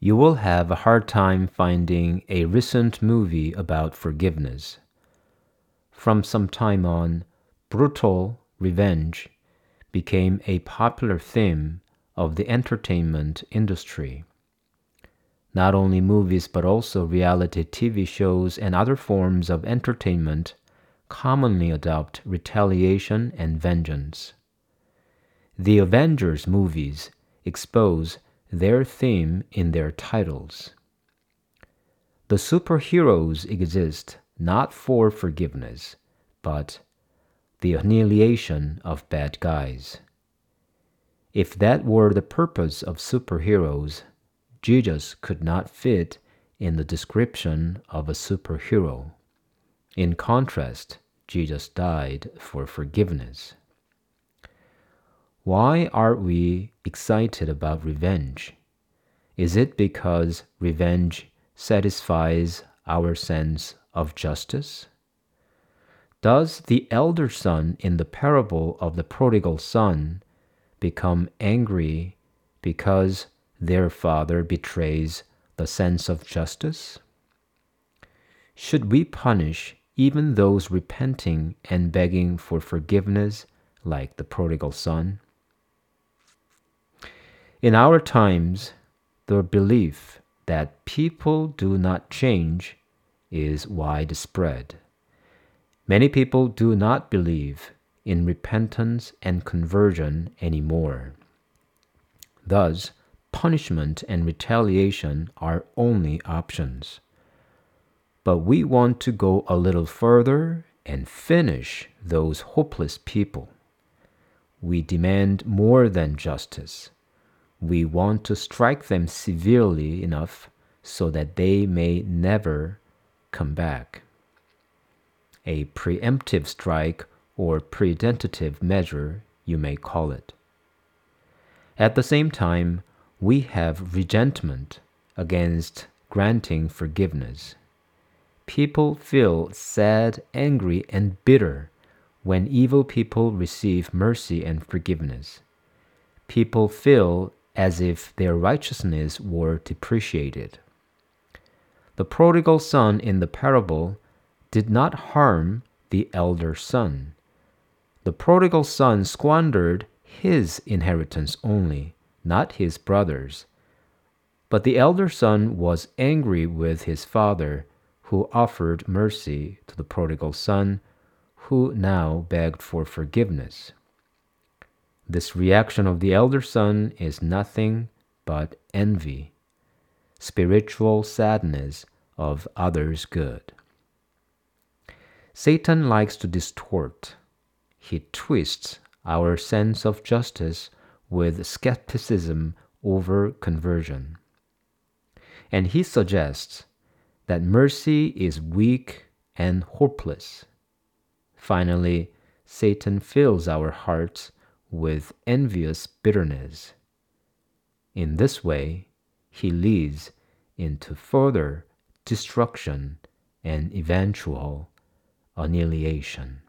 you will have a hard time finding a recent movie about forgiveness. From some time on, brutal revenge became a popular theme of the entertainment industry. Not only movies but also reality TV shows and other forms of entertainment commonly adopt retaliation and vengeance. The Avengers movies expose their theme in their titles. The superheroes exist not for forgiveness, but the annihilation of bad guys. If that were the purpose of superheroes, Jesus could not fit in the description of a superhero. In contrast, Jesus died for forgiveness. Why are we excited about revenge? Is it because revenge satisfies our sense of justice? Does the elder son in the parable of the prodigal son become angry because their father betrays the sense of justice? Should we punish even those repenting and begging for forgiveness like the prodigal son? In our times, the belief that people do not change is widespread. Many people do not believe in repentance and conversion anymore. Thus, punishment and retaliation are only options. But we want to go a little further and finish those hopeless people. We demand more than justice. We want to strike them severely enough so that they may never come back. A preemptive strike or preventative measure, you may call it. At the same time, we have resentment against granting forgiveness. People feel sad, angry, and bitter when evil people receive mercy and forgiveness. People feel as if their righteousness were depreciated. The prodigal son in the parable did not harm the elder son. The prodigal son squandered his inheritance only, not his brother's. But the elder son was angry with his father, who offered mercy to the prodigal son, who now begged for forgiveness. This reaction of the elder son is nothing but envy, spiritual sadness of others' good. Satan likes to distort. He twists our sense of justice with skepticism over conversion. And he suggests that mercy is weak and hopeless. Finally, Satan fills our hearts with envious bitterness. In this way, he leads into further destruction and eventual annihilation.